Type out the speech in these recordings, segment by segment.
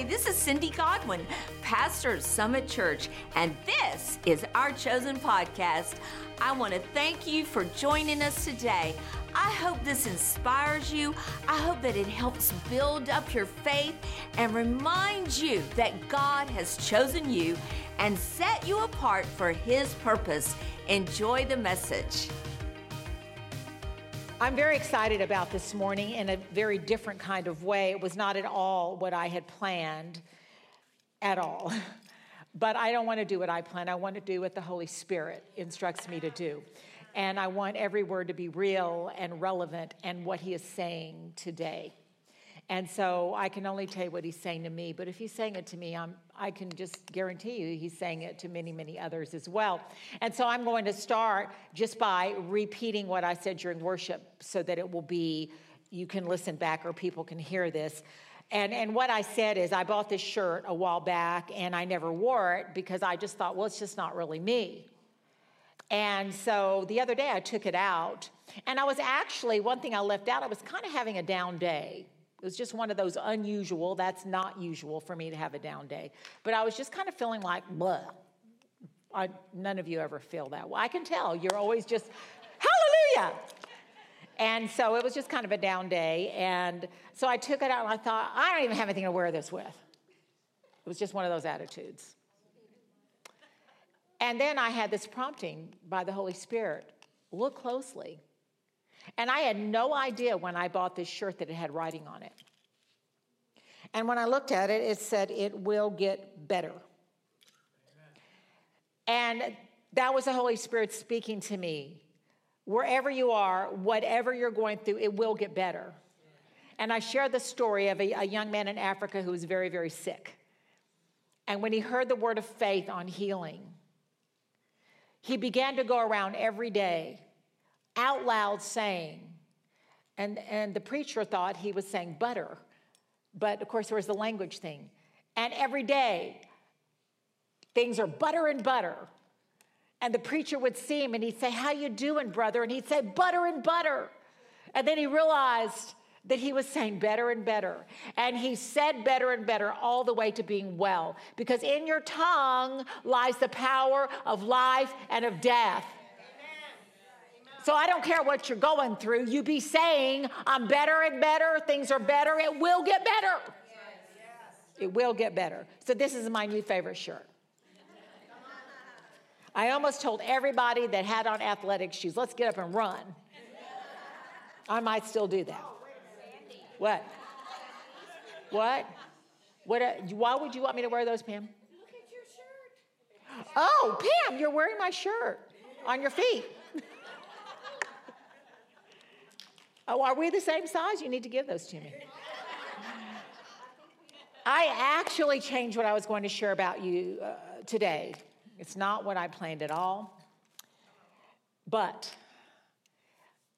Hi, this is Cindy Godwin, pastor of Summit Church, and this is our chosen podcast. I want to thank you for joining us today. I hope this inspires you. I hope that it helps build up your faith and reminds you that God has chosen you and set you apart for His purpose. Enjoy the message. I'm very excited about this morning in a very different kind of way. It was not at all what I had planned at all. But I don't want to do what I plan. I want to do what the Holy Spirit instructs me to do. And I want every word to be real and relevant and what he is saying today. And so I can only tell you what he's saying to me, but if he's saying it to me, I'm, I can just guarantee you he's saying it to many, many others as well. And so I'm going to start just by repeating what I said during worship so that it will be, you can listen back or people can hear this. And, and what I said is, I bought this shirt a while back and I never wore it because I just thought, well, it's just not really me. And so the other day I took it out and I was actually, one thing I left out, I was kind of having a down day. It was just one of those unusual, that's not usual for me to have a down day. But I was just kind of feeling like, blah. I, none of you ever feel that. Well, I can tell. You're always just, hallelujah. And so it was just kind of a down day. And so I took it out and I thought, I don't even have anything to wear this with. It was just one of those attitudes. And then I had this prompting by the Holy Spirit look closely. And I had no idea when I bought this shirt that it had writing on it. And when I looked at it, it said, It will get better. Amen. And that was the Holy Spirit speaking to me. Wherever you are, whatever you're going through, it will get better. And I shared the story of a, a young man in Africa who was very, very sick. And when he heard the word of faith on healing, he began to go around every day out loud saying, and, and the preacher thought he was saying butter, but of course there was the language thing. And every day, things are butter and butter. And the preacher would see him and he'd say, How you doing, brother? And he'd say, Butter and butter. And then he realized that he was saying better and better. And he said better and better all the way to being well. Because in your tongue lies the power of life and of death. So I don't care what you're going through. You be saying, I'm better and better, things are better, it will get better. It will get better. So this is my new favorite shirt. I almost told everybody that had on athletic shoes, let's get up and run. I might still do that. What? What? What? Uh, why would you want me to wear those, Pam? Look at your shirt. Oh, Pam, you're wearing my shirt on your feet. Oh, are we the same size? You need to give those to me. I actually changed what I was going to share about you uh, today. It's not what I planned at all. But,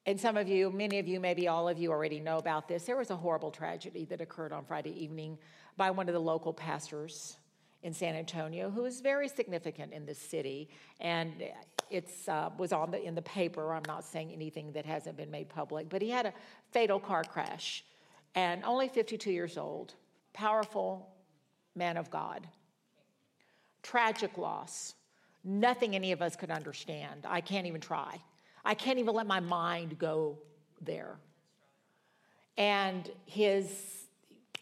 and some of you, many of you, maybe all of you already know about this. There was a horrible tragedy that occurred on Friday evening by one of the local pastors in San Antonio who is very significant in this city. And it uh, was on the, in the paper. I'm not saying anything that hasn't been made public, but he had a fatal car crash and only 52 years old, powerful man of God. Tragic loss. Nothing any of us could understand. I can't even try. I can't even let my mind go there. And his,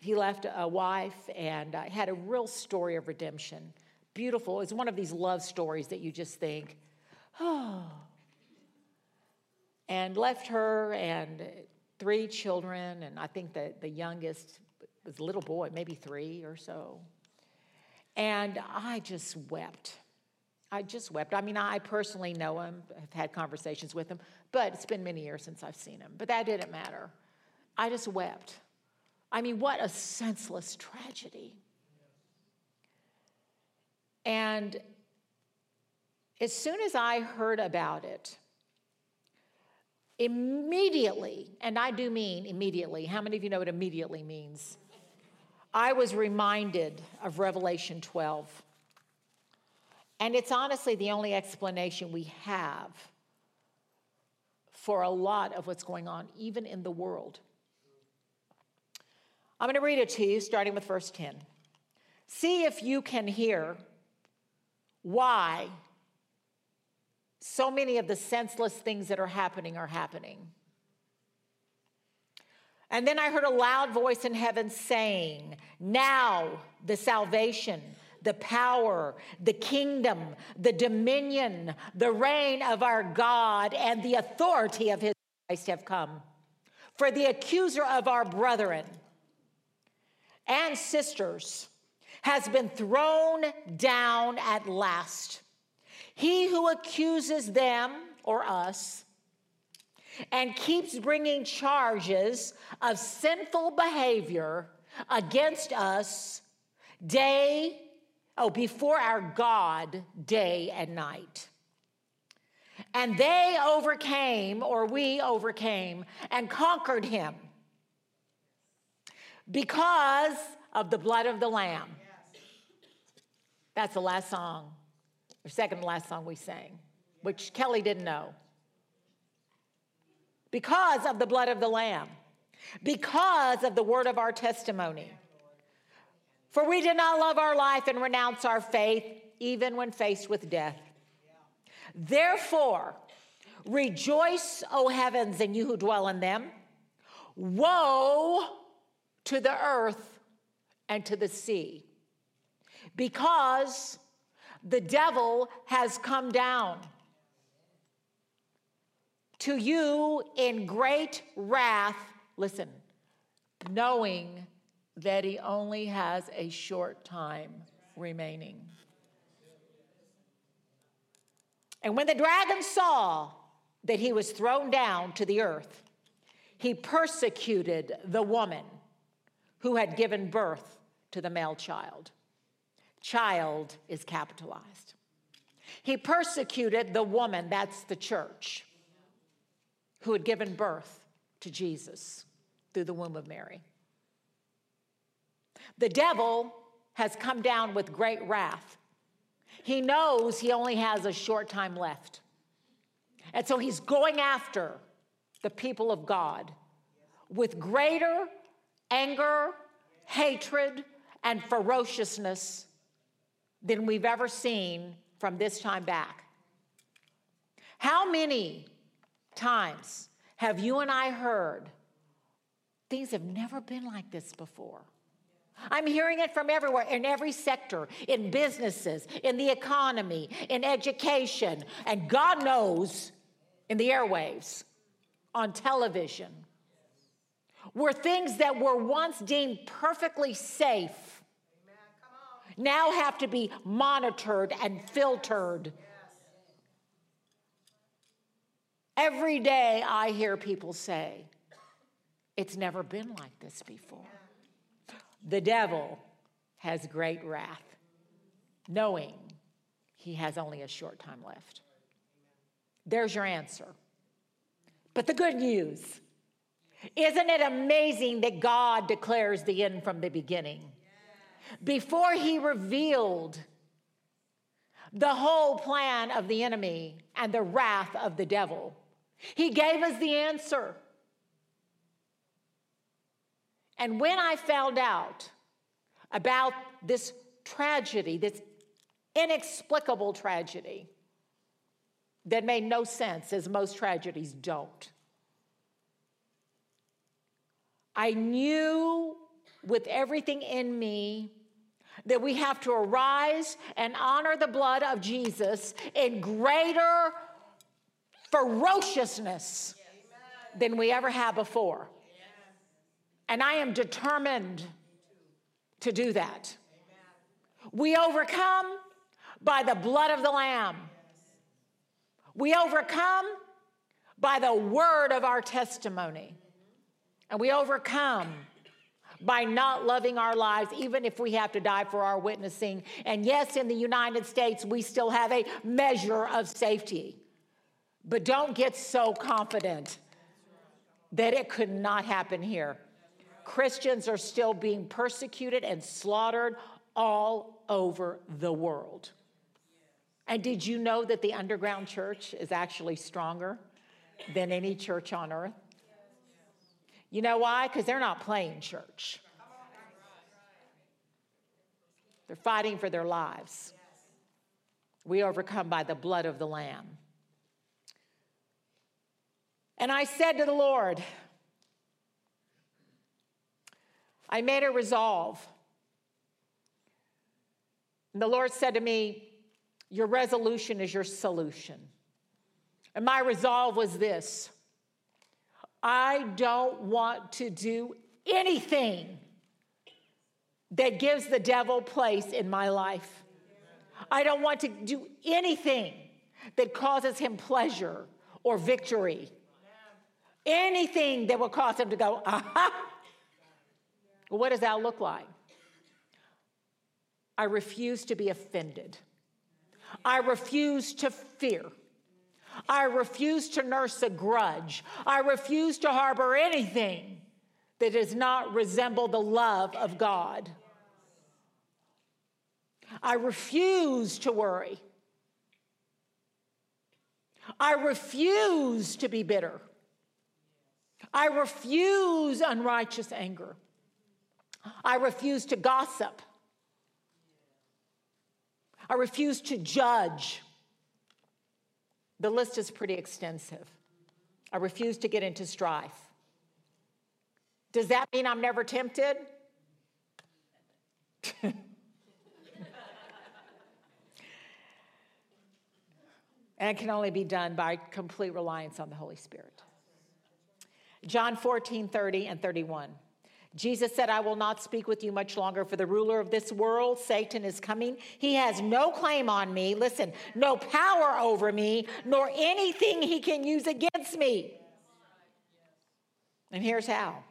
he left a wife and uh, had a real story of redemption. Beautiful. It's one of these love stories that you just think, and left her and three children, and I think that the youngest was a little boy, maybe three or so. And I just wept. I just wept. I mean, I personally know him, have had conversations with him, but it's been many years since I've seen him. But that didn't matter. I just wept. I mean, what a senseless tragedy. And as soon as I heard about it, immediately, and I do mean immediately, how many of you know what immediately means? I was reminded of Revelation 12. And it's honestly the only explanation we have for a lot of what's going on, even in the world. I'm going to read it to you, starting with verse 10. See if you can hear why so many of the senseless things that are happening are happening. And then I heard a loud voice in heaven saying, Now the salvation, the power, the kingdom, the dominion, the reign of our God, and the authority of his Christ have come. For the accuser of our brethren and sisters has been thrown down at last. He who accuses them or us and keeps bringing charges of sinful behavior against us day, oh, before our God, day and night. And they overcame, or we overcame, and conquered him because of the blood of the Lamb. That's the last song, or second to last song we sang, which Kelly didn't know because of the blood of the Lamb, because of the word of our testimony. For we did not love our life and renounce our faith, even when faced with death. Therefore, rejoice, O heavens, and you who dwell in them. Woe to the earth and to the sea, because the devil has come down to you in great wrath, listen, knowing that he only has a short time remaining. And when the dragon saw that he was thrown down to the earth, he persecuted the woman who had given birth to the male child. Child is capitalized. He persecuted the woman, that's the church who had given birth to Jesus through the womb of Mary. The devil has come down with great wrath. He knows he only has a short time left. And so he's going after the people of God with greater anger, hatred, and ferociousness than we've ever seen from this time back. How many times have you and I heard things have never been like this before? I'm hearing it from everywhere, in every sector, in businesses, in the economy, in education, and God knows in the airwaves, on television, where things that were once deemed perfectly safe now have to be monitored and filtered Every day I hear people say, It's never been like this before. The devil has great wrath, knowing he has only a short time left. There's your answer. But the good news isn't it amazing that God declares the end from the beginning? Before he revealed the whole plan of the enemy and the wrath of the devil, he gave us the answer. And when I found out about this tragedy, this inexplicable tragedy that made no sense, as most tragedies don't, I knew with everything in me that we have to arise and honor the blood of Jesus in greater ferociousness than we ever have before. And I am determined to do that. We overcome by the blood of the Lamb. We overcome by the word of our testimony. And we overcome by not loving our lives, even if we have to die for our witnessing. And yes, in the United States, we still have a measure of safety. But don't get so confident that it could not happen here. Christians are still being persecuted and slaughtered all over the world. And did you know that the underground church is actually stronger than any church on earth? You know why? Because they're not playing church. They're fighting for their lives. We overcome by the blood of the Lamb. And I said to the Lord, I made a resolve. And the Lord said to me, Your resolution is your solution. And my resolve was this I don't want to do anything that gives the devil place in my life. I don't want to do anything that causes him pleasure or victory. Anything that will cause him to go, aha. Well, what does that look like? I refuse to be offended. I refuse to fear. I refuse to nurse a grudge. I refuse to harbor anything that does not resemble the love of God. I refuse to worry. I refuse to be bitter. I refuse unrighteous anger. I refuse to gossip. I refuse to judge. The list is pretty extensive. I refuse to get into strife. Does that mean I'm never tempted? and it can only be done by complete reliance on the Holy Spirit. John 14, 30 and 31. Jesus said, I will not speak with you much longer, for the ruler of this world, Satan, is coming. He has no claim on me, listen, no power over me, nor anything he can use against me. And here's how.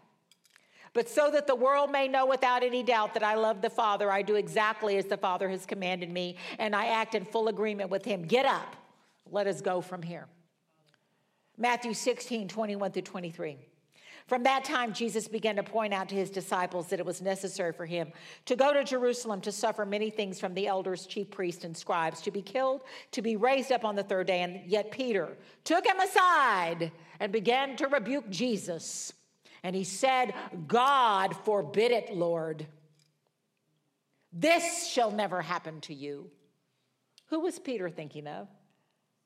But so that the world may know without any doubt that I love the Father, I do exactly as the Father has commanded me, and I act in full agreement with him. Get up. Let us go from here. Matthew 16, 21 through 23. From that time, Jesus began to point out to his disciples that it was necessary for him to go to Jerusalem to suffer many things from the elders, chief priests, and scribes, to be killed, to be raised up on the third day. And yet Peter took him aside and began to rebuke Jesus. And he said, God forbid it, Lord. This shall never happen to you. Who was Peter thinking of?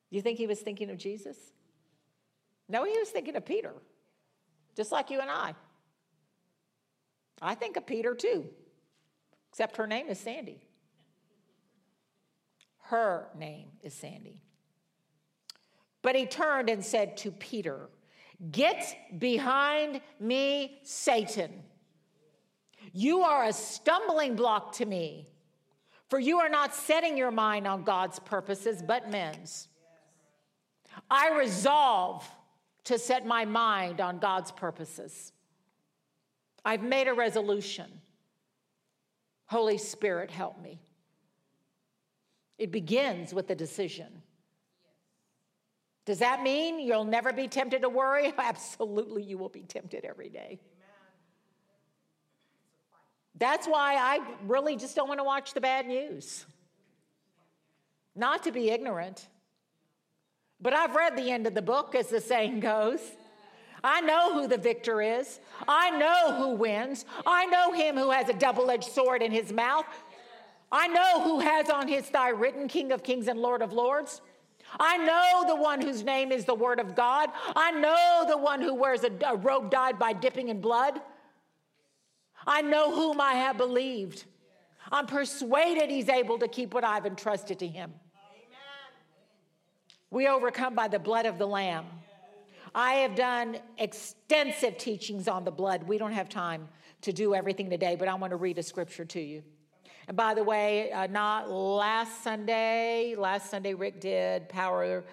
You think he was thinking of Jesus? No, he was thinking of Peter just like you and I. I think of Peter too, except her name is Sandy. Her name is Sandy. But he turned and said to Peter, Get behind me, Satan. You are a stumbling block to me, for you are not setting your mind on God's purposes, but men's. I resolve to set my mind on God's purposes. I've made a resolution. Holy Spirit, help me. It begins with a decision. Does that mean you'll never be tempted to worry? Absolutely, you will be tempted every day. That's why I really just don't want to watch the bad news. Not to be ignorant, but I've read the end of the book, as the saying goes. I know who the victor is. I know who wins. I know him who has a double edged sword in his mouth. I know who has on his thigh written King of Kings and Lord of Lords. I know the one whose name is the Word of God. I know the one who wears a, a robe dyed by dipping in blood. I know whom I have believed. I'm persuaded he's able to keep what I've entrusted to him. We overcome by the blood of the Lamb. I have done extensive teachings on the blood. We don't have time to do everything today, but I want to read a scripture to you. And by the way, uh, not last Sunday, last Sunday Rick did power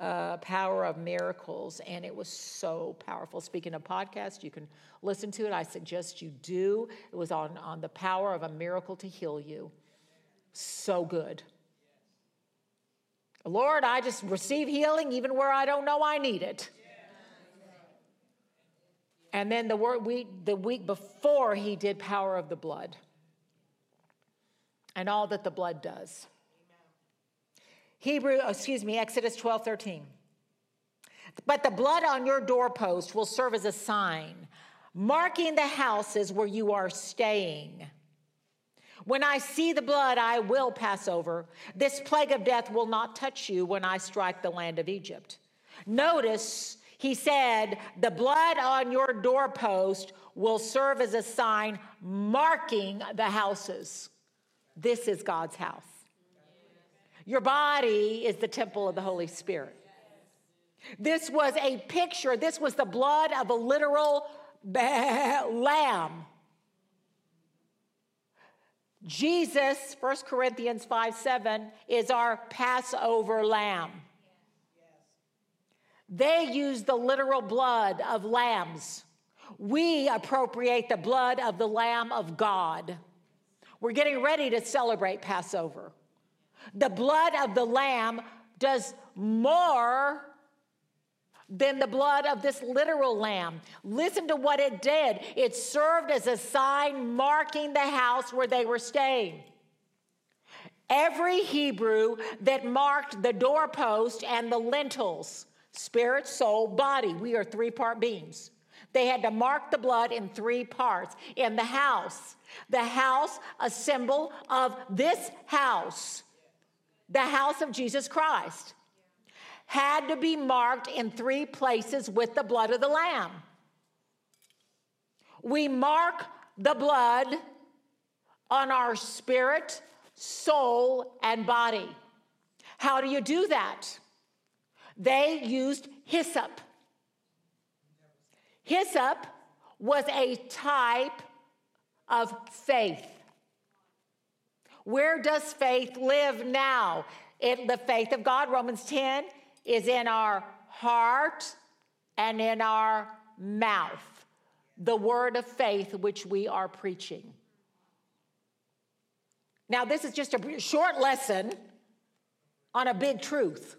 uh, power of miracles, and it was so powerful. Speaking of podcasts, you can listen to it. I suggest you do. It was on, on the power of a miracle to heal you. So good. Lord, I just receive healing even where I don't know I need it. And then the, week, the week before, he did power of the blood and all that the blood does. Hebrew, oh, excuse me, Exodus 12, 13. But the blood on your doorpost will serve as a sign, marking the houses where you are staying. When I see the blood, I will pass over. This plague of death will not touch you when I strike the land of Egypt. Notice he said, The blood on your doorpost will serve as a sign marking the houses. This is God's house. Your body is the temple of the Holy Spirit. This was a picture, this was the blood of a literal lamb Jesus, 1 Corinthians 5 7, is our Passover lamb. They use the literal blood of lambs. We appropriate the blood of the Lamb of God. We're getting ready to celebrate Passover. The blood of the Lamb does more than the blood of this literal lamb. Listen to what it did it served as a sign marking the house where they were staying. Every Hebrew that marked the doorpost and the lintels, spirit, soul, body, we are three part beings. They had to mark the blood in three parts. In the house, the house, a symbol of this house, the house of Jesus Christ had to be marked in three places with the blood of the Lamb. We mark the blood on our spirit, soul, and body. How do you do that? They used hyssop. Hyssop was a type of faith. Where does faith live now? It, the faith of God, Romans 10, is in our heart and in our mouth, the word of faith which we are preaching. Now, this is just a short lesson on a big truth.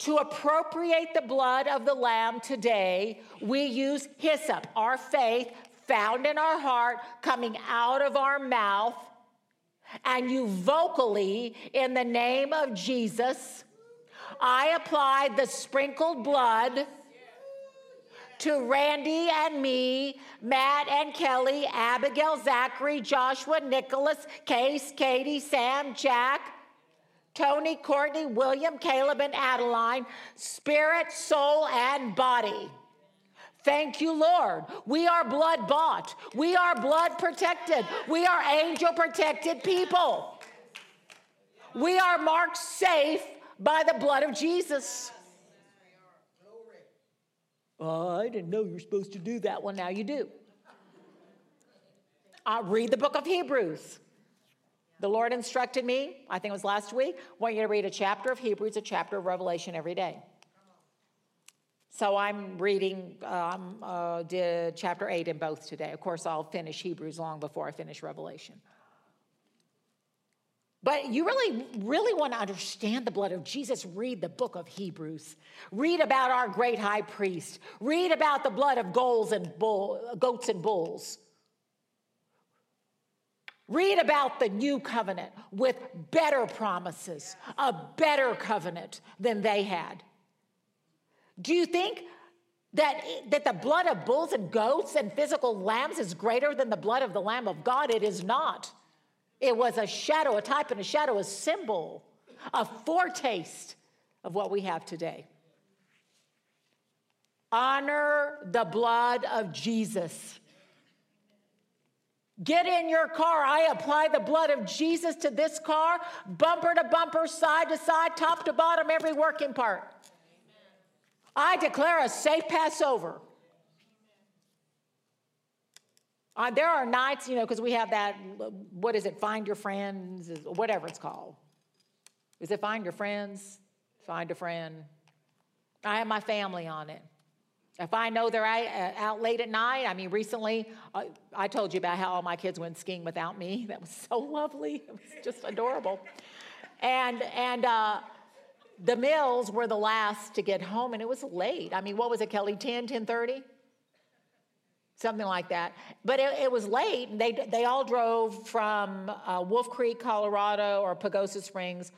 To appropriate the blood of the Lamb today, we use hyssop, our faith found in our heart, coming out of our mouth and you vocally, in the name of Jesus, I apply the sprinkled blood to Randy and me, Matt and Kelly, Abigail, Zachary, Joshua, Nicholas, Case, Katie, Sam, Jack, Tony, Courtney, William, Caleb, and Adeline, spirit, soul, and body. Thank you, Lord. We are blood bought. We are blood protected. We are angel protected people. We are marked safe by the blood of Jesus. Oh, I didn't know you're supposed to do that. Well, now you do. I read the book of Hebrews. The Lord instructed me, I think it was last week, I want you to read a chapter of Hebrews, a chapter of Revelation every day. So I'm reading um, uh, chapter 8 in both today. Of course, I'll finish Hebrews long before I finish Revelation. But you really, really want to understand the blood of Jesus, read the book of Hebrews. Read about our great high priest. Read about the blood of and, bull, goats and bulls. Read about the new covenant with better promises, a better covenant than they had. Do you think that, that the blood of bulls and goats and physical lambs is greater than the blood of the Lamb of God? It is not. It was a shadow, a type and a shadow, a symbol, a foretaste of what we have today. Honor the blood of Jesus. Get in your car. I apply the blood of Jesus to this car, bumper to bumper, side to side, top to bottom, every working part. I declare a safe Passover. Uh, there are nights, you know, because we have that, what is it, find your friends, whatever it's called. Is it find your friends? Find a friend. I have my family on it. If I know they're uh, out late at night, I mean, recently uh, I told you about how all my kids went skiing without me. That was so lovely. It was just adorable. And, and, uh, the mills were the last to get home and it was late i mean what was it kelly 10 10.30 something like that but it, it, was late and they, they all drove from uh, wolf creek colorado or pagosa springs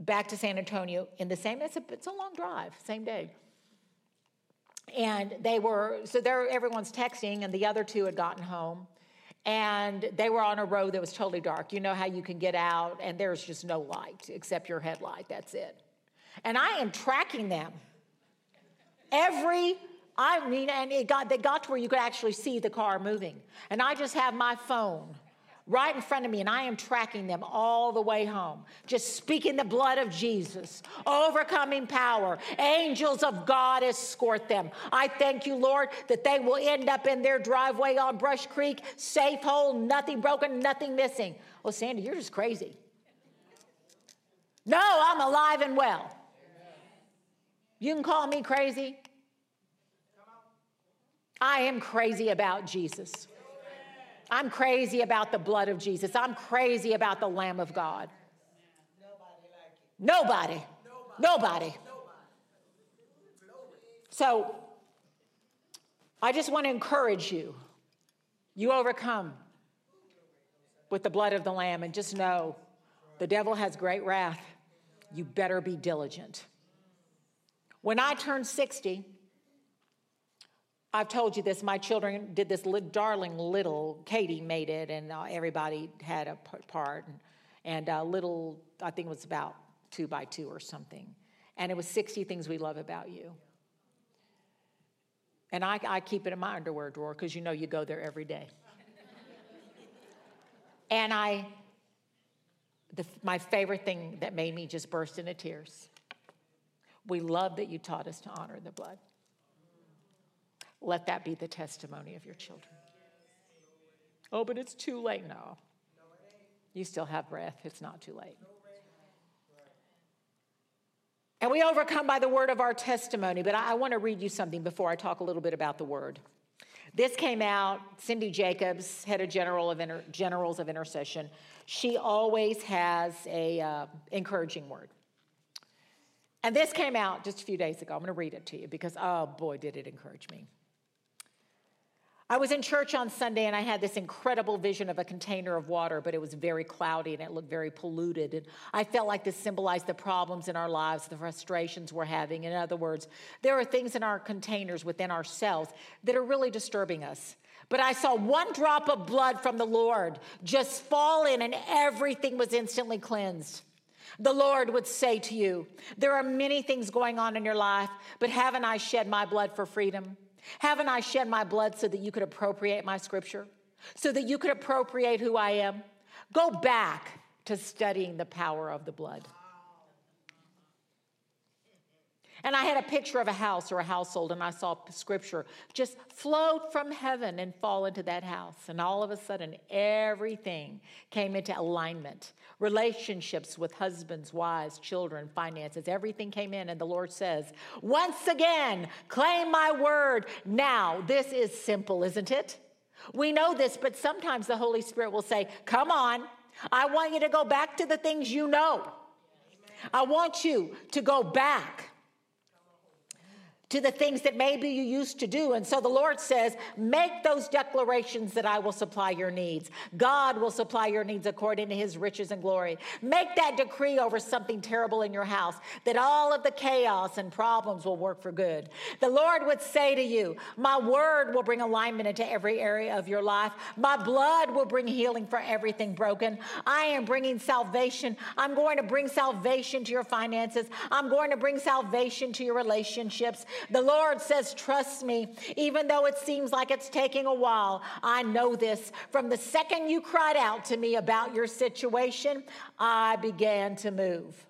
back to san antonio in the same it's a, it's a long drive same day and they were so there everyone's texting and the other two had gotten home and they were on a road that was totally dark. You know how you can get out and there's just no light except your headlight. That's it. And I am tracking them. Every, I mean, and it got, they got to where you could actually see the car moving. And I just have my phone right in front of me, and I am tracking them all the way home. Just speaking the blood of Jesus, overcoming power. Angels of God escort them. I thank you, Lord, that they will end up in their driveway on Brush Creek, safe, whole, nothing broken, nothing missing. Well, Sandy, you're just crazy. No, I'm alive and well. You can call me crazy. I am crazy about Jesus. I'm crazy about the blood of Jesus. I'm crazy about the Lamb of God. Nobody. Nobody. So I just want to encourage you. You overcome with the blood of the Lamb, and just know the devil has great wrath. You better be diligent. When I turned 60, I've told you this. My children did this li- darling little. Katie made it, and uh, everybody had a part. And, and uh, little, I think it was about two by two or something. And it was 60 things we love about you. And I, I keep it in my underwear drawer because you know you go there every day. and I, the, my favorite thing that made me just burst into tears. We love that you taught us to honor the blood. Let that be the testimony of your children. Oh, but it's too late. No. You still have breath. It's not too late. And we overcome by the word of our testimony. But I, want to read you something before I talk a little bit about the word. This came out, Cindy Jacobs, head of general of inter, generals of intercession. She always has a uh, encouraging word. And this came out just a few days ago. I'm going to read it to you because, oh boy, did it encourage me. I was in church on Sunday and I had this incredible vision of a container of water, but it was very cloudy and it looked very polluted. And I felt like this symbolized the problems in our lives, the frustrations we're having. In other words, there are things in our containers within ourselves that are really disturbing us. But I saw one drop of blood from the Lord just fall in and everything was instantly cleansed. The Lord would say to you, There are many things going on in your life, but haven't I shed my blood for freedom? Haven't I shed my blood so that you could appropriate my scripture? So that you could appropriate who I am? Go back to studying the power of the blood. And I had a picture of a house or a household, and I saw scripture just float from heaven and fall into that house. And all of a sudden, everything came into alignment relationships with husbands, wives, children, finances, everything came in. And the Lord says, Once again, claim my word now. This is simple, isn't it? We know this, but sometimes the Holy Spirit will say, Come on, I want you to go back to the things you know. I want you to go back to the things that maybe you used to do. And so the Lord says, make those declarations that I will supply your needs. God will supply your needs according to his riches and glory. Make that decree over something terrible in your house that all of the chaos and problems will work for good. The Lord would say to you, My word will bring alignment into every area of your life. My blood will bring healing for everything broken. I am bringing salvation. I'm going to bring salvation to your finances. I'm going to bring salvation to your relationships. The Lord says, Trust me, even though it seems like it's taking a while. I know this. From the second you cried out to me about your situation, I began to move.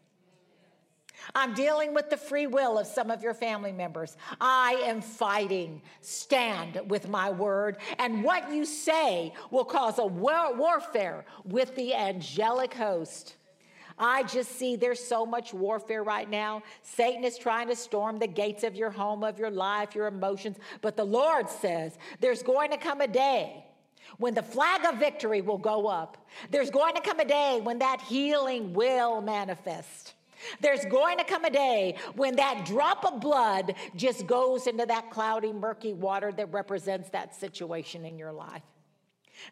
I'm dealing with the free will of some of your family members. I am fighting. Stand with my word. And what you say will cause a war- warfare with the angelic host. I just see there's so much warfare right now. Satan is trying to storm the gates of your home, of your life, your emotions. But the Lord says there's going to come a day when the flag of victory will go up. There's going to come a day when that healing will manifest. There's going to come a day when that drop of blood just goes into that cloudy, murky water that represents that situation in your life.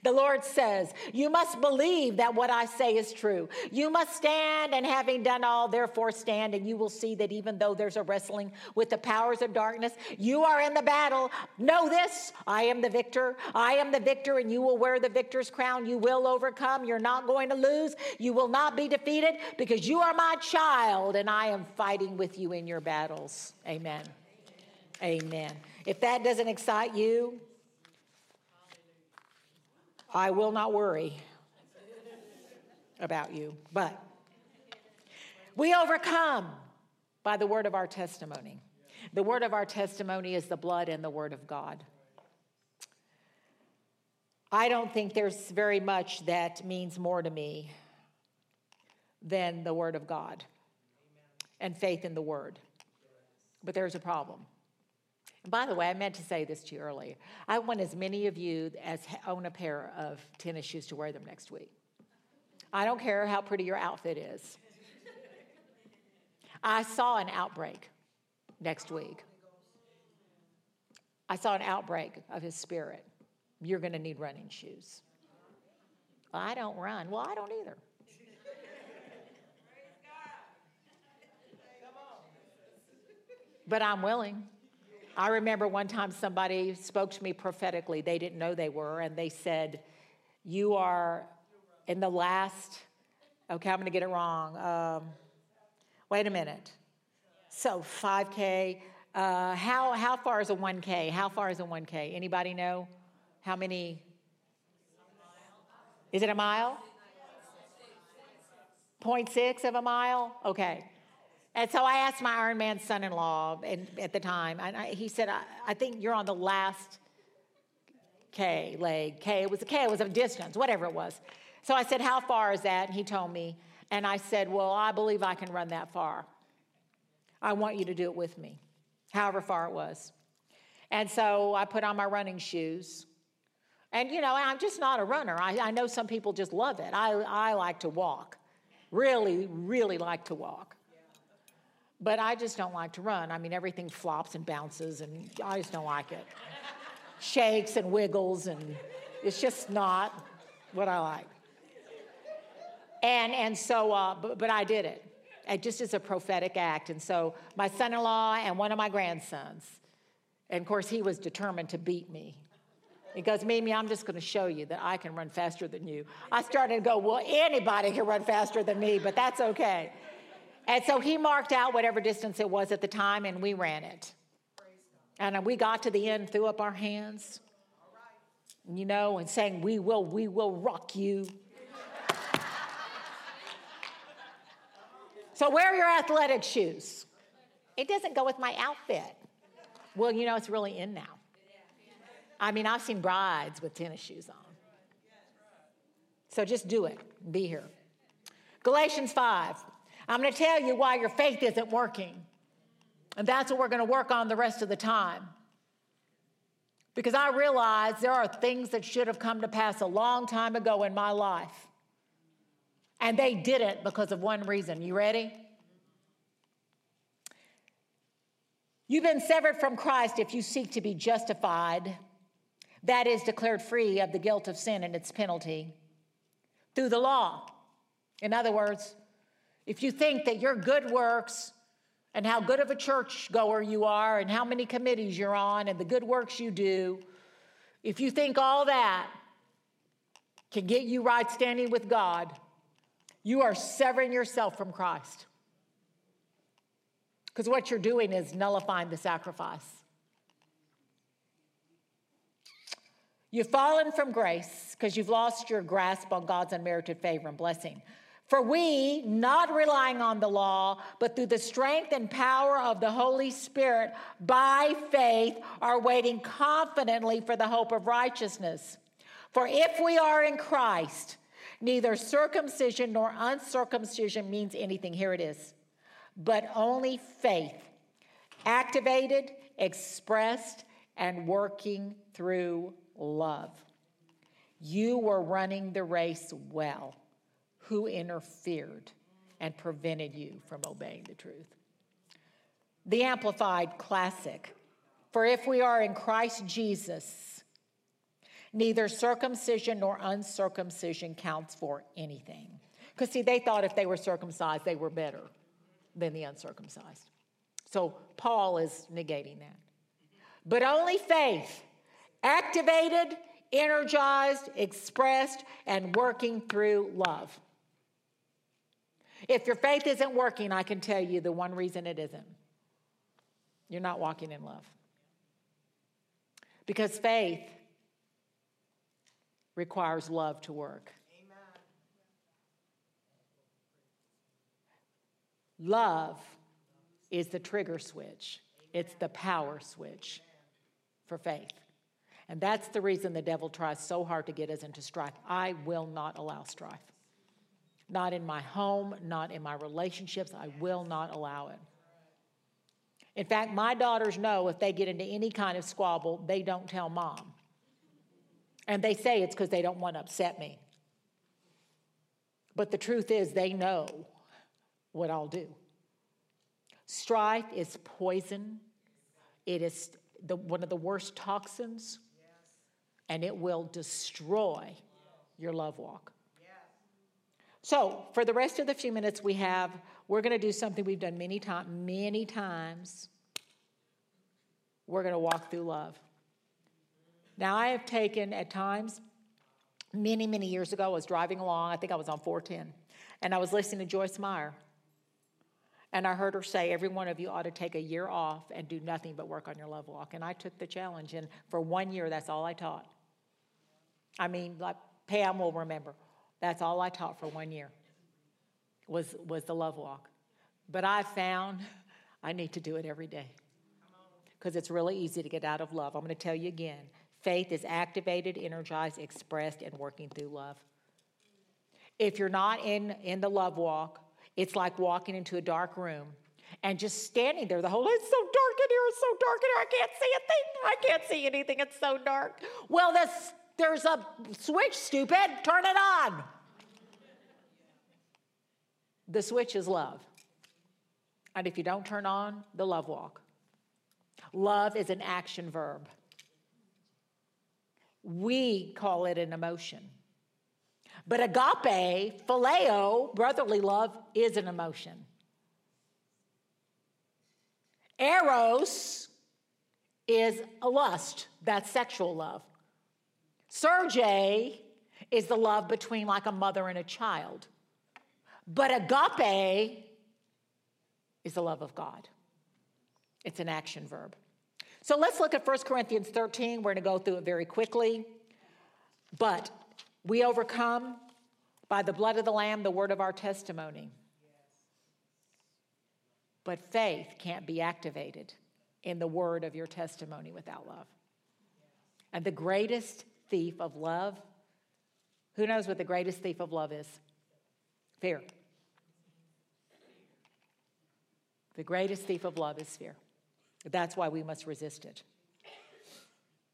The Lord says, You must believe that what I say is true. You must stand, and having done all, therefore stand, and you will see that even though there's a wrestling with the powers of darkness, you are in the battle. Know this I am the victor. I am the victor, and you will wear the victor's crown. You will overcome. You're not going to lose. You will not be defeated because you are my child, and I am fighting with you in your battles. Amen. Amen. Amen. If that doesn't excite you, I will not worry about you. But we overcome by the word of our testimony. The word of our testimony is the blood and the word of God. I don't think there's very much that means more to me than the word of God and faith in the word. But there's a problem. By the way, I meant to say this to you earlier. I want as many of you as own a pair of tennis shoes to wear them next week. I don't care how pretty your outfit is. I saw an outbreak next week. I saw an outbreak of his spirit. You're going to need running shoes. Well, I don't run. Well, I don't either. But I'm willing. I remember one time somebody spoke to me prophetically. They didn't know they were, and they said, You are in the last, okay, I'm going to get it wrong. Um, wait a minute. So 5K, uh, how, how far is a 1K? How far is a 1K? Anybody know? How many? Is it a mile? 0.6 of a mile? Okay. And so I asked my Iron Man son in law at the time, and I, he said, I, I, think you're on the last K leg. K, it was a K, it was a distance, whatever it was. So I said, How far is that? And he told me. And I said, Well, I believe I can run that far. I want you to do it with me, however far it was. And so I put on my running shoes. And, you know, I'm just not a runner. I, I know some people just love it. I, I like to walk, really, really like to walk. But I just don't like to run. I mean, everything flops and bounces, and I just don't like it. Shakes and wiggles, and it's just not what I like. And, and so, uh, but, but I did it. It just as a prophetic act. And so my son in law and one of my grandsons, and of course, he was determined to beat me. He goes, Mimi, I'm just going to show you that I can run faster than you. I started to go, Well, anybody can run faster than me, but that's okay. And so he marked out whatever distance it was at the time, and we ran it. And we got to the end, threw up our hands, you know, and saying, We will, we will rock you. so wear your athletic shoes. It doesn't go with my outfit. Well, you know, it's really in now. I mean, I've seen brides with tennis shoes on. So just do it. Be here. Galatians 5. I'm going to tell you why your faith isn't working. And that's what we're going to work on the rest of the time. Because I realize there are things that should have come to pass a long time ago in my life. And they didn't because of one reason. You ready? You've been severed from Christ if you seek to be justified, that is, declared free of the guilt of sin and its penalty, through the law. In other words, if you think that your good works and how good of a church goer you are and how many committees you're on and the good works you do, if you think all that can get you right standing with God, you are severing yourself from Christ. Because what you're doing is nullifying the sacrifice. You've fallen from grace because you've lost your grasp on God's unmerited favor and blessing. For we, not relying on the law, but through the strength and power of the Holy Spirit, by faith, are waiting confidently for the hope of righteousness. For if we are in Christ, neither circumcision nor uncircumcision means anything. Here it is. But only faith, activated, expressed, and working through love. You were running the race well who interfered and prevented you from obeying the truth. The Amplified Classic For if we are in Christ Jesus, Neither circumcision nor uncircumcision counts for anything. Because, see, they thought if they were circumcised, they were better than the uncircumcised. So, Paul is negating that. But only faith, activated, energized, expressed, and working through love. If your faith isn't working, I can tell you the one reason it isn't. You're not walking in love. Because faith requires love to work. Love is the trigger switch, it's the power switch for faith. And that's the reason the devil tries so hard to get us into strife. I will not allow strife. Not in my home, not in my relationships. I will not allow it. In fact, my daughters know if they get into any kind of squabble, they don't tell mom. And they say it's because they don't want to upset me. But the truth is, they know what I'll do. Strife is poison, it is the, one of the worst toxins, and it will destroy your love walk. So, for the rest of the few minutes we have, we're going to do something we've done many times, many times. We're going to walk through love. Now, I have taken at times, many, many years ago, I was driving along, I think I was on 410, and I was listening to Joyce Meyer. And I heard her say, Every one of you ought to take a year off and do nothing but work on your love walk. And I took the challenge, and for one year, that's all I taught. I mean, like Pam will remember, that's all I taught for one year was, was the love walk. But I found I need to do it every day because it's really easy to get out of love. I'm going to tell you again faith is activated, energized, expressed, and working through love. If you're not in, in the love walk, it's like walking into a dark room and just standing there the whole it's so dark in here, it's so dark in here, I can't see a thing, I can't see anything, it's so dark. Well, this, there's a switch, stupid, turn it on. The switch is love. And if you don't turn on, the love walk. Love is an action verb. We call it an emotion. But agape, phileo, brotherly love, is an emotion. Eros is a lust, that's sexual love. Storge is the love between like a mother and a child. But agape is the love of God. It's an action verb. So let's look at 1 Corinthians 13. We're going to go through it very quickly. But we overcome by the blood of the Lamb, the word of our testimony. But faith can't be activated in the word of your testimony without love. And the greatest thief of love, who knows what the greatest thief of love is? Fear. The greatest thief of love is fear. That's why we must resist it.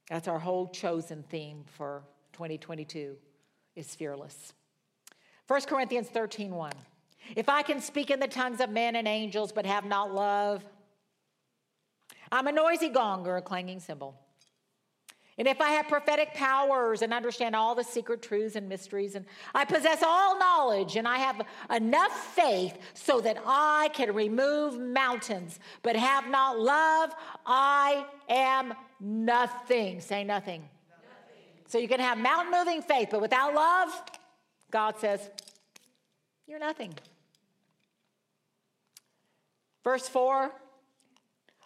That's our whole chosen theme for 2022 is fearless. 1 Corinthians 13 1. If I can speak in the tongues of men and angels but have not love, I'm a noisy gong or a clanging cymbal. And if I have prophetic powers and understand all the secret truths and mysteries, and I possess all knowledge, and I have enough faith so that I can remove mountains, but have not love, I am nothing. Say nothing. nothing. So you can have mountain moving faith, but without love, God says, you're nothing. Verse 4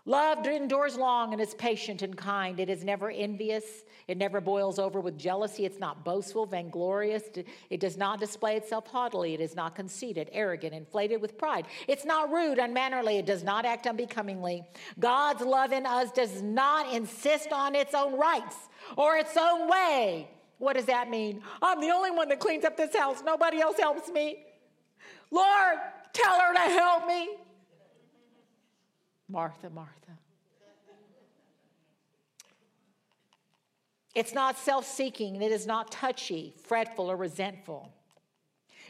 Love endures long and is patient and kind. It is never envious. It never boils over with jealousy. It's not boastful, vainglorious. It does not display itself haughtily. It is not conceited, arrogant, inflated with pride. It's not rude, unmannerly. It does not act unbecomingly. God's love in us does not insist on its own rights or its own way. What does that mean? I'm the only one that cleans up this house. Nobody else helps me. Lord, tell her to help me. Martha, Martha. It's not self seeking, it is not touchy, fretful, or resentful.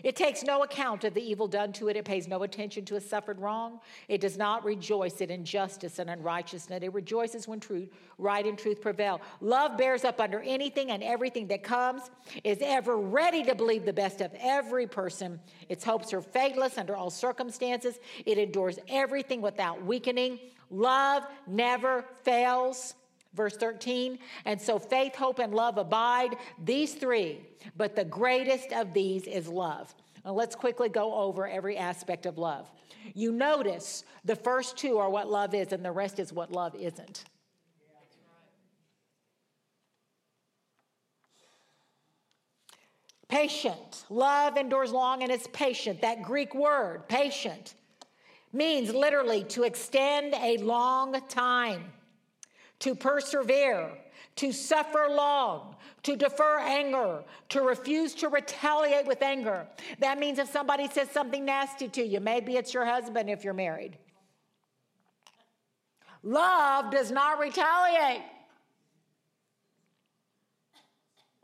It takes no account of the evil done to it. It pays no attention to a suffered wrong. It does not rejoice at injustice and unrighteousness. It rejoices when truth, right and truth prevail. Love bears up under anything and everything that comes, is ever ready to believe the best of every person. Its hopes are faithless under all circumstances. It endures everything without weakening. Love never fails. Verse 13, and so faith, hope, and love abide, these three, but the greatest of these is love. Now let's quickly go over every aspect of love. You notice the first two are what love is, and the rest is what love isn't. Patient. Love endures long and is patient. That Greek word, patient, means literally to extend a long time to persevere, to suffer long, to defer anger, to refuse to retaliate with anger. That means if somebody says something nasty to you, maybe it's your husband if you're married. Love does not retaliate.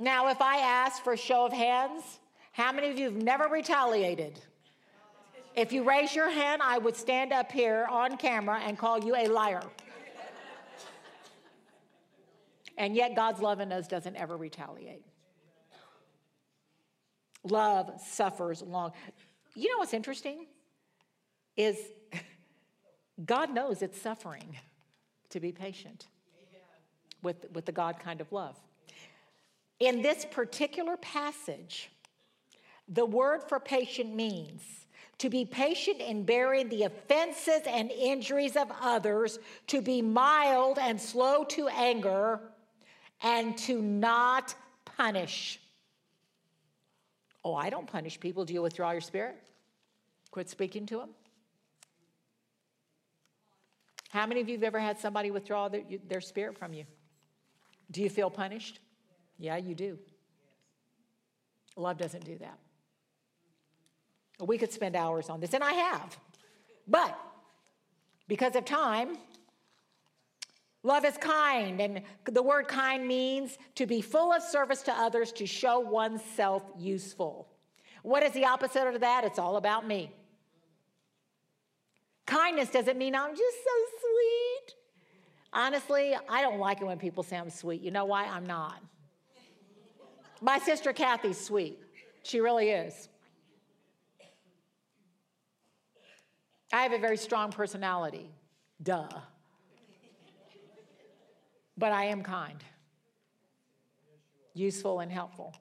Now, if I ask for a show of hands, how many of you have never retaliated? If you raise your hand, I would stand up here on camera and call you a liar. And yet, God's love in us doesn't ever retaliate. Love suffers long. You know what's interesting? Is God knows it's suffering to be patient with, with the God kind of love. In this particular passage, the word for patient means to be patient in bearing the offenses and injuries of others, to be mild and slow to anger, and to not punish. Oh, I don't punish people. Do you withdraw your spirit? Quit speaking to them? How many of you have ever had somebody withdraw their, their spirit from you? Do you feel punished? Yeah, you do. Love doesn't do that. We could spend hours on this, and I have. But because of time, Love is kind, and the word kind means to be full of service to others, to show oneself useful. What is the opposite of that? It's all about me. Kindness doesn't mean I'm just so sweet. Honestly, I don't like it when people say I'm sweet. You know why? I'm not. My sister Kathy's sweet. She really is. I have a very strong personality. Duh but I am kind, useful, and helpful.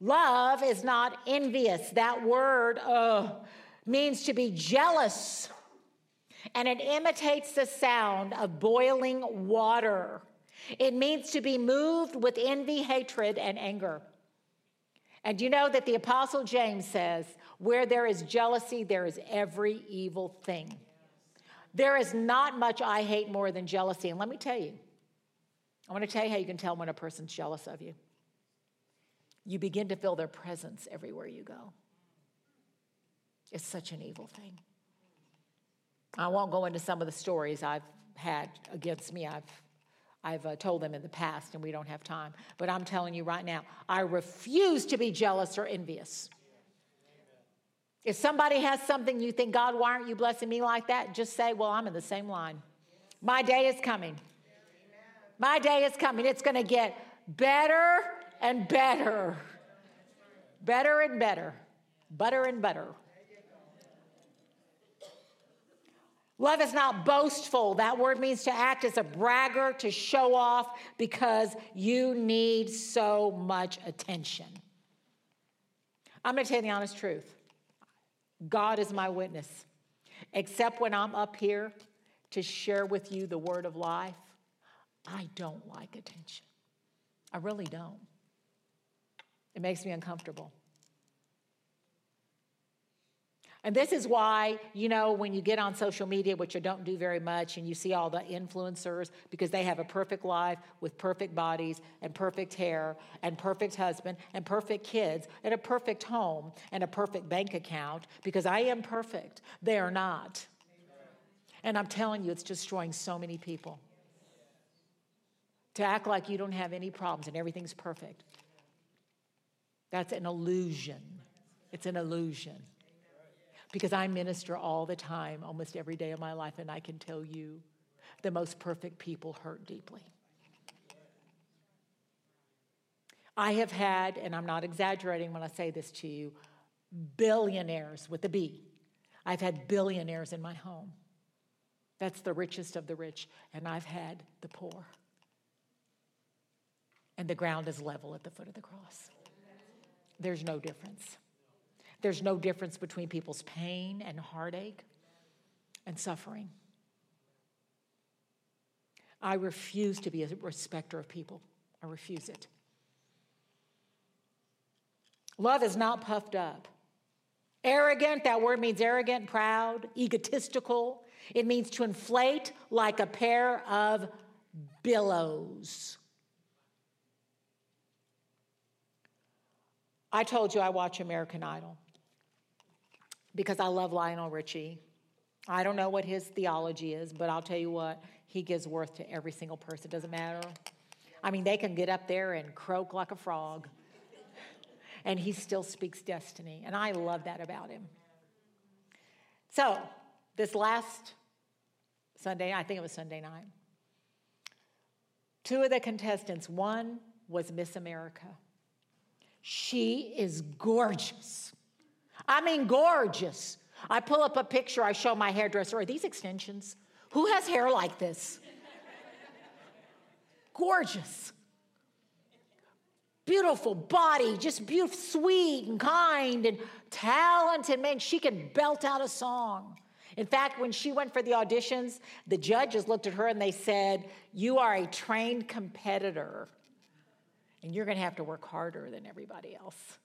Love is not envious. That word uh, means to be jealous, and it imitates the sound of boiling water. It means to be moved with envy, hatred, and anger. And you know that the Apostle James says, where there is jealousy, there is every evil thing. There is not much I hate more than jealousy. And let me tell you, I want to tell you how you can tell when a person's jealous of you. You begin to feel their presence everywhere you go. It's such an evil thing. I won't go into some of the stories I've had against me. I've I've uh, told them in the past, and we don't have time. But I'm telling you right now, I refuse to be jealous or envious. If somebody has something you think, God, why aren't you blessing me like that? Just say, Well, I'm in the same line. My day is coming. My day is coming. It's going to get better and better. Better and better. Butter and butter. Love is not boastful. That word means to act as a bragger, to show off because you need so much attention. I'm going to tell you the honest truth. God is my witness. Except when I'm up here to share with you the word of life, I don't like attention. I really don't. It makes me uncomfortable. And this is why, you know, when you get on social media, which I don't do very much, and you see all the influencers because they have a perfect life with perfect bodies and perfect hair and perfect husband and perfect kids and a perfect home and a perfect bank account because I am perfect. They are not. And I'm telling you, it's destroying so many people. To act like you don't have any problems and everything's perfect. That's an illusion. It's an illusion. Because I minister all the time, almost every day of my life, and I can tell you the most perfect people hurt deeply. I have had, and I'm not exaggerating when I say this to you, billionaires with a B. I've had billionaires in my home. That's the richest of the rich, and I've had the poor. And the ground is level at the foot of the cross. There's no difference. There's no difference between people's pain and heartache and suffering. I refuse to be a respecter of people. I refuse it. Love is not puffed up. Arrogant, that word means arrogant, proud, egotistical. It means to inflate like a pair of billows. I told you I watch American Idol because I love Lionel Richie. I don't know what his theology is, but I'll tell you what, he gives worth to every single person. Doesn't matter. I mean, they can get up there and croak like a frog and he still speaks destiny. And I love that about him. So, this last Sunday, I think it was Sunday night, two of the contestants, one was Miss America. She is gorgeous. I mean, gorgeous. I pull up a picture, I show my hairdresser, are these extensions? Who has hair like this? gorgeous beautiful body, just beautiful, sweet and kind and talented. Man, she can belt out a song. In fact, when she went for the auditions, the judges looked at her and they said, You are a trained competitor, and you're going to have to work harder than everybody else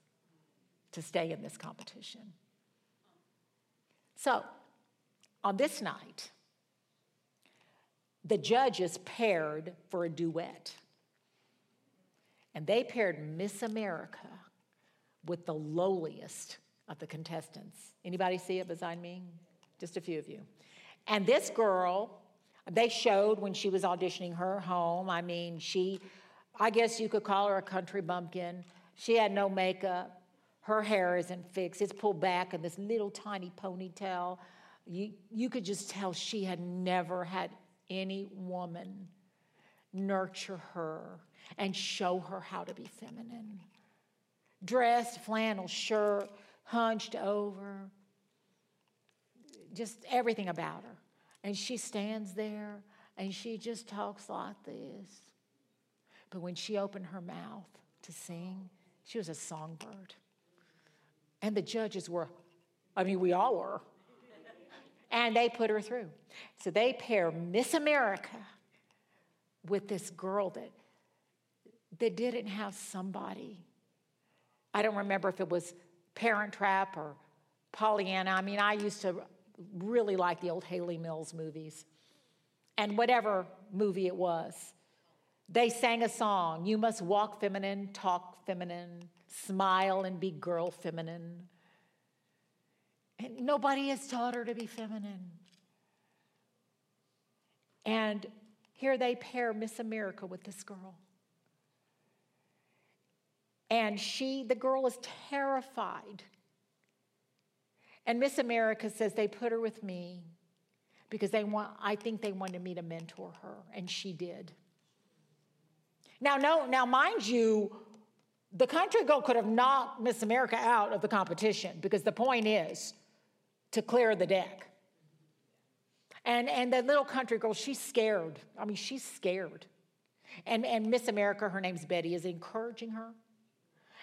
to stay in this competition. So, on this night, the judges paired for a duet. And they paired Miss America with the lowliest of the contestants. Anybody see it beside me? Just a few of you. And this girl, they showed when she was auditioning her home. I mean, she, I guess you could call her a country bumpkin. She had no makeup. Her hair isn't fixed. It's pulled back in this little tiny ponytail. You, you could just tell she had never had any woman nurture her and show her how to be feminine. Dressed, flannel shirt, hunched over, just everything about her. And she stands there and she just talks like this. But when she opened her mouth to sing, she was a songbird. And the judges were, I mean, we all were. And they put her through. So they pair Miss America with this girl that that didn't have somebody. I don't remember if it was Parent Trap or Pollyanna. I mean, I used to really like the old Hayley Mills movies. And whatever movie it was, they sang a song You must walk feminine, talk feminine, smile and be girl feminine. And nobody has taught her to be feminine. And here they pair Miss America with this girl. And she, the girl, is terrified. And Miss America says they put her with me because they want, I think they wanted me to mentor her, and she did. Now, no, now, mind you, the country girl could have knocked Miss America out of the competition because the point is to clear the deck. And, and the little country girl, she's scared. I mean, she's scared. And, and Miss America, her name's Betty, is encouraging her.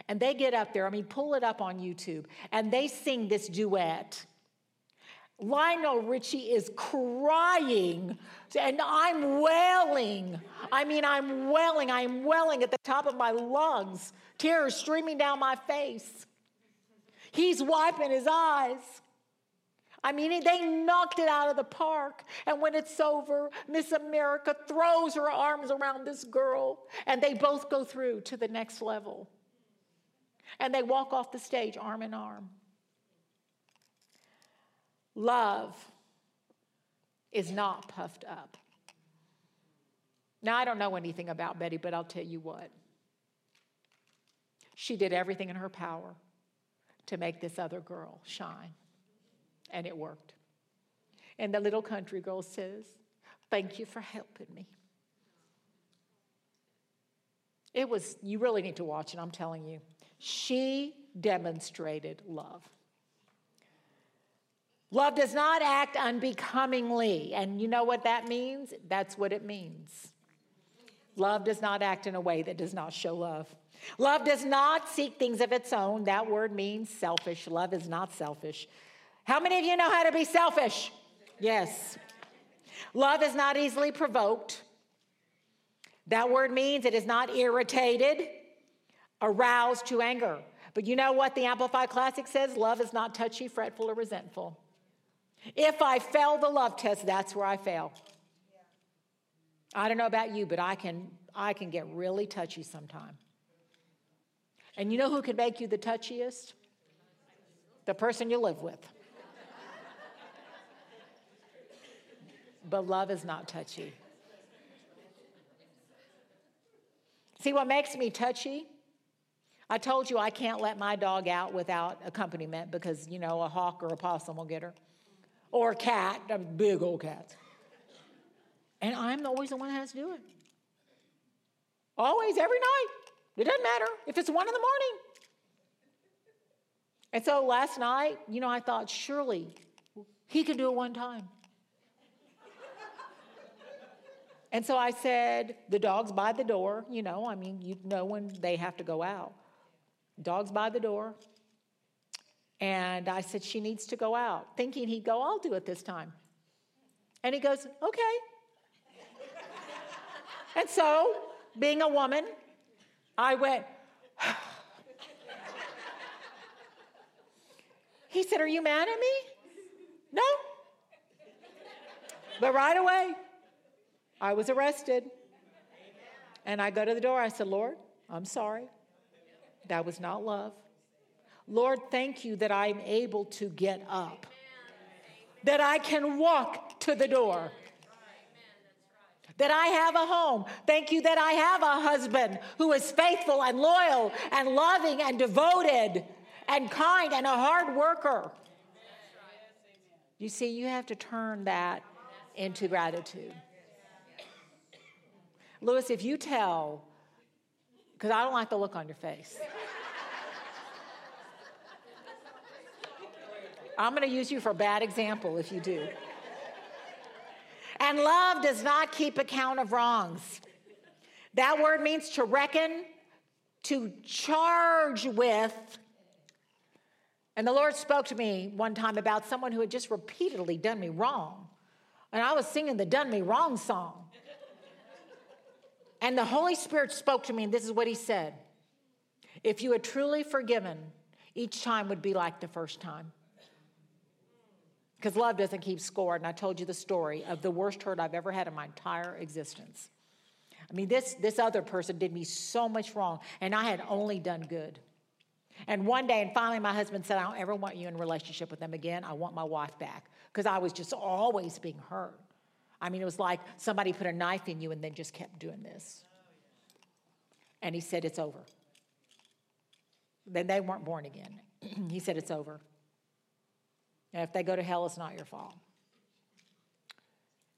And they get up there, I mean, pull it up on YouTube, and they sing this duet. Lionel Richie is crying, and I'm wailing. I mean, I'm wailing. I'm wailing at the top of my lungs, tears streaming down my face. He's wiping his eyes. I mean, they knocked it out of the park. And when it's over, Miss America throws her arms around this girl, and they both go through to the next level and they walk off the stage arm in arm. Love is not puffed up. Now, I don't know anything about Betty, but I'll tell you what. She did everything in her power to make this other girl shine, and it worked. And the little country girl says, Thank you for helping me. It was, you really need to watch it, I'm telling you. She demonstrated love. Love does not act unbecomingly. And you know what that means? That's what it means. Love does not act in a way that does not show love. Love does not seek things of its own. That word means selfish. Love is not selfish. How many of you know how to be selfish? Yes. Love is not easily provoked. That word means it is not irritated, aroused to anger. But you know what the Amplified Classic says? Love is not touchy, fretful, or resentful. If I fail the love test, that's where I fail. I don't know about you, but I can, I can get really touchy sometime. And you know who can make you the touchiest? The person you live with. but love is not touchy. See what makes me touchy? I told you I can't let my dog out without accompaniment because, you know, a hawk or a possum will get her. Or a cat, a big old cat. And I'm always the one that has to do it. Always, every night. It doesn't matter if it's one in the morning. And so last night, you know, I thought, surely he can do it one time. and so I said, the dog's by the door, you know, I mean, you know when they have to go out. Dog's by the door. And I said, she needs to go out, thinking he'd go, I'll do it this time. And he goes, okay. and so, being a woman, I went, he said, Are you mad at me? No. But right away, I was arrested. And I go to the door. I said, Lord, I'm sorry. That was not love. Lord, thank you that I'm able to get up, that I can walk to the door that I have a home. Thank you that I have a husband who is faithful and loyal and loving and devoted and kind and a hard worker. You see, you have to turn that into gratitude. Lewis, if you tell, because I don't like the look on your face. I'm going to use you for a bad example if you do. And love does not keep account of wrongs. That word means to reckon, to charge with. And the Lord spoke to me one time about someone who had just repeatedly done me wrong. And I was singing the Done Me Wrong song. And the Holy Spirit spoke to me, and this is what He said If you had truly forgiven, each time would be like the first time because love doesn't keep score. And I told you the story of the worst hurt I've ever had in my entire existence. I mean, this, this other person did me so much wrong, and I had only done good. And one day, and finally, my husband said, I don't ever want you in a relationship with them again. I want my wife back. Because I was just always being hurt. I mean, it was like somebody put a knife in you and then just kept doing this. And he said, It's over. Then they weren't born again. he said, It's over. And if they go to hell, it's not your fault.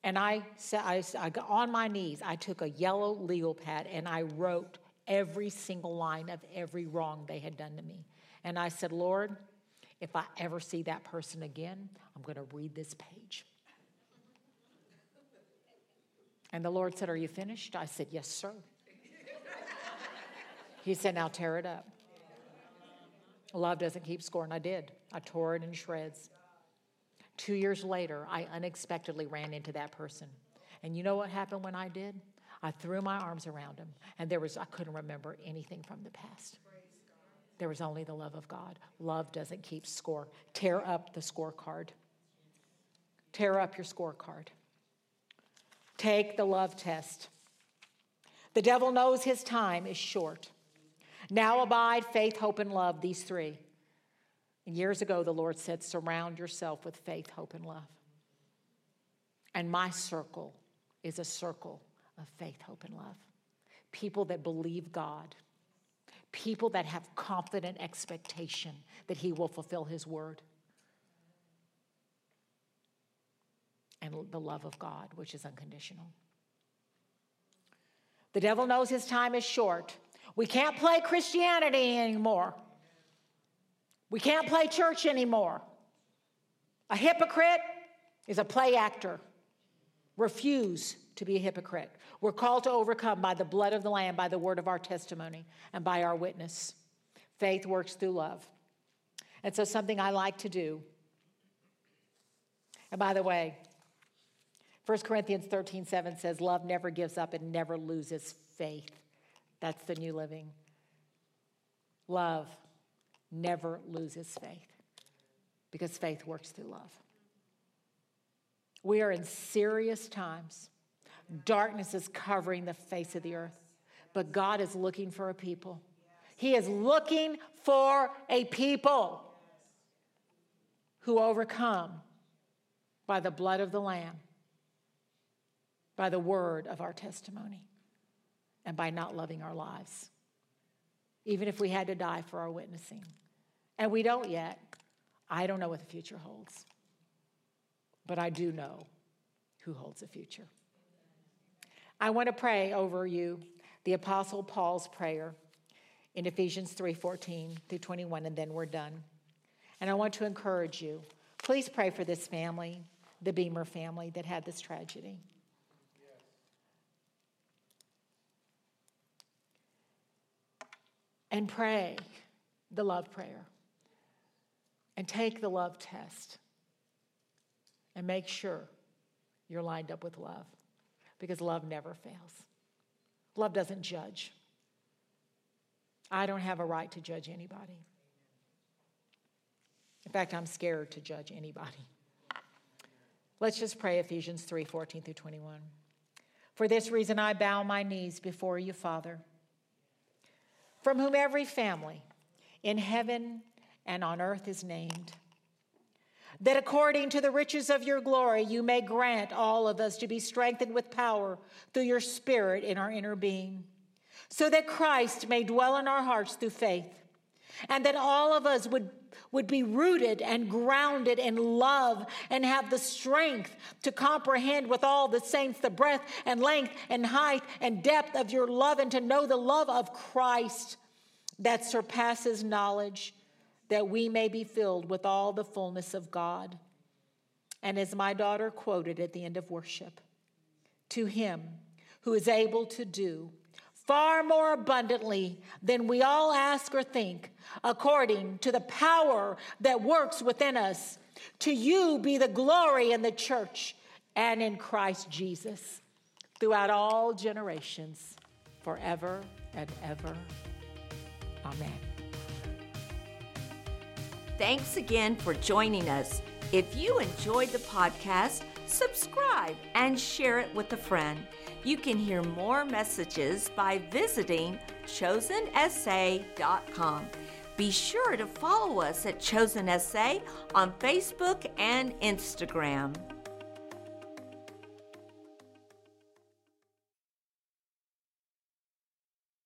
And I, I, I got on my knees, I took a yellow legal pad and I wrote every single line of every wrong they had done to me. And I said, Lord, if I ever see that person again, I'm going to read this page. And the Lord said, Are you finished? I said, Yes, sir. he said, Now tear it up. Love doesn't keep score, and I did. I tore it in shreds. Two years later, I unexpectedly ran into that person. And you know what happened when I did? I threw my arms around him, and there was, I couldn't remember anything from the past. There was only the love of God. Love doesn't keep score. Tear up the scorecard. Tear up your scorecard. Take the love test. The devil knows his time is short. Now abide faith, hope, and love, these three. Years ago, the Lord said, Surround yourself with faith, hope, and love. And my circle is a circle of faith, hope, and love. People that believe God, people that have confident expectation that He will fulfill His word. And the love of God, which is unconditional. The devil knows his time is short. We can't play Christianity anymore. We can't play church anymore. A hypocrite is a play actor. Refuse to be a hypocrite. We're called to overcome by the blood of the Lamb, by the word of our testimony, and by our witness. Faith works through love. And so, something I like to do, and by the way, 1 Corinthians 13 7 says, Love never gives up and never loses faith. That's the new living. Love never loses faith because faith works through love. We are in serious times. Darkness is covering the face of the earth, but God is looking for a people. He is looking for a people who overcome by the blood of the Lamb, by the word of our testimony, and by not loving our lives, even if we had to die for our witnessing. And we don't yet. I don't know what the future holds, but I do know who holds the future. I want to pray over you the Apostle Paul's prayer in Ephesians 3:14 through 21, and then we're done. And I want to encourage you. Please pray for this family, the Beamer family that had this tragedy. And pray the love prayer and take the love test and make sure you're lined up with love because love never fails. Love doesn't judge. I don't have a right to judge anybody. In fact, I'm scared to judge anybody. Let's just pray Ephesians 3 14 through 21. For this reason, I bow my knees before you, Father, from whom every family in heaven and on earth is named. That according to the riches of your glory, you may grant all of us to be strengthened with power through your Spirit in our inner being, so that Christ may dwell in our hearts through faith, and that all of us would, would be rooted and grounded in love and have the strength to comprehend with all the saints the breadth and length and height and depth of your love, and to know the love of Christ that surpasses knowledge that we may be filled with all the fullness of God. And as my daughter quoted at the end of worship, to him who is able to do far more abundantly than we all ask or think, according to the power that works within us, to you be the glory in the church and in Christ Jesus throughout all generations, forever and ever. Amen. Thanks again for joining us. If you enjoyed the podcast, subscribe and share it with a friend. You can hear more messages by visiting chosensa.com. Be sure to follow us at Chosen SA on Facebook and Instagram.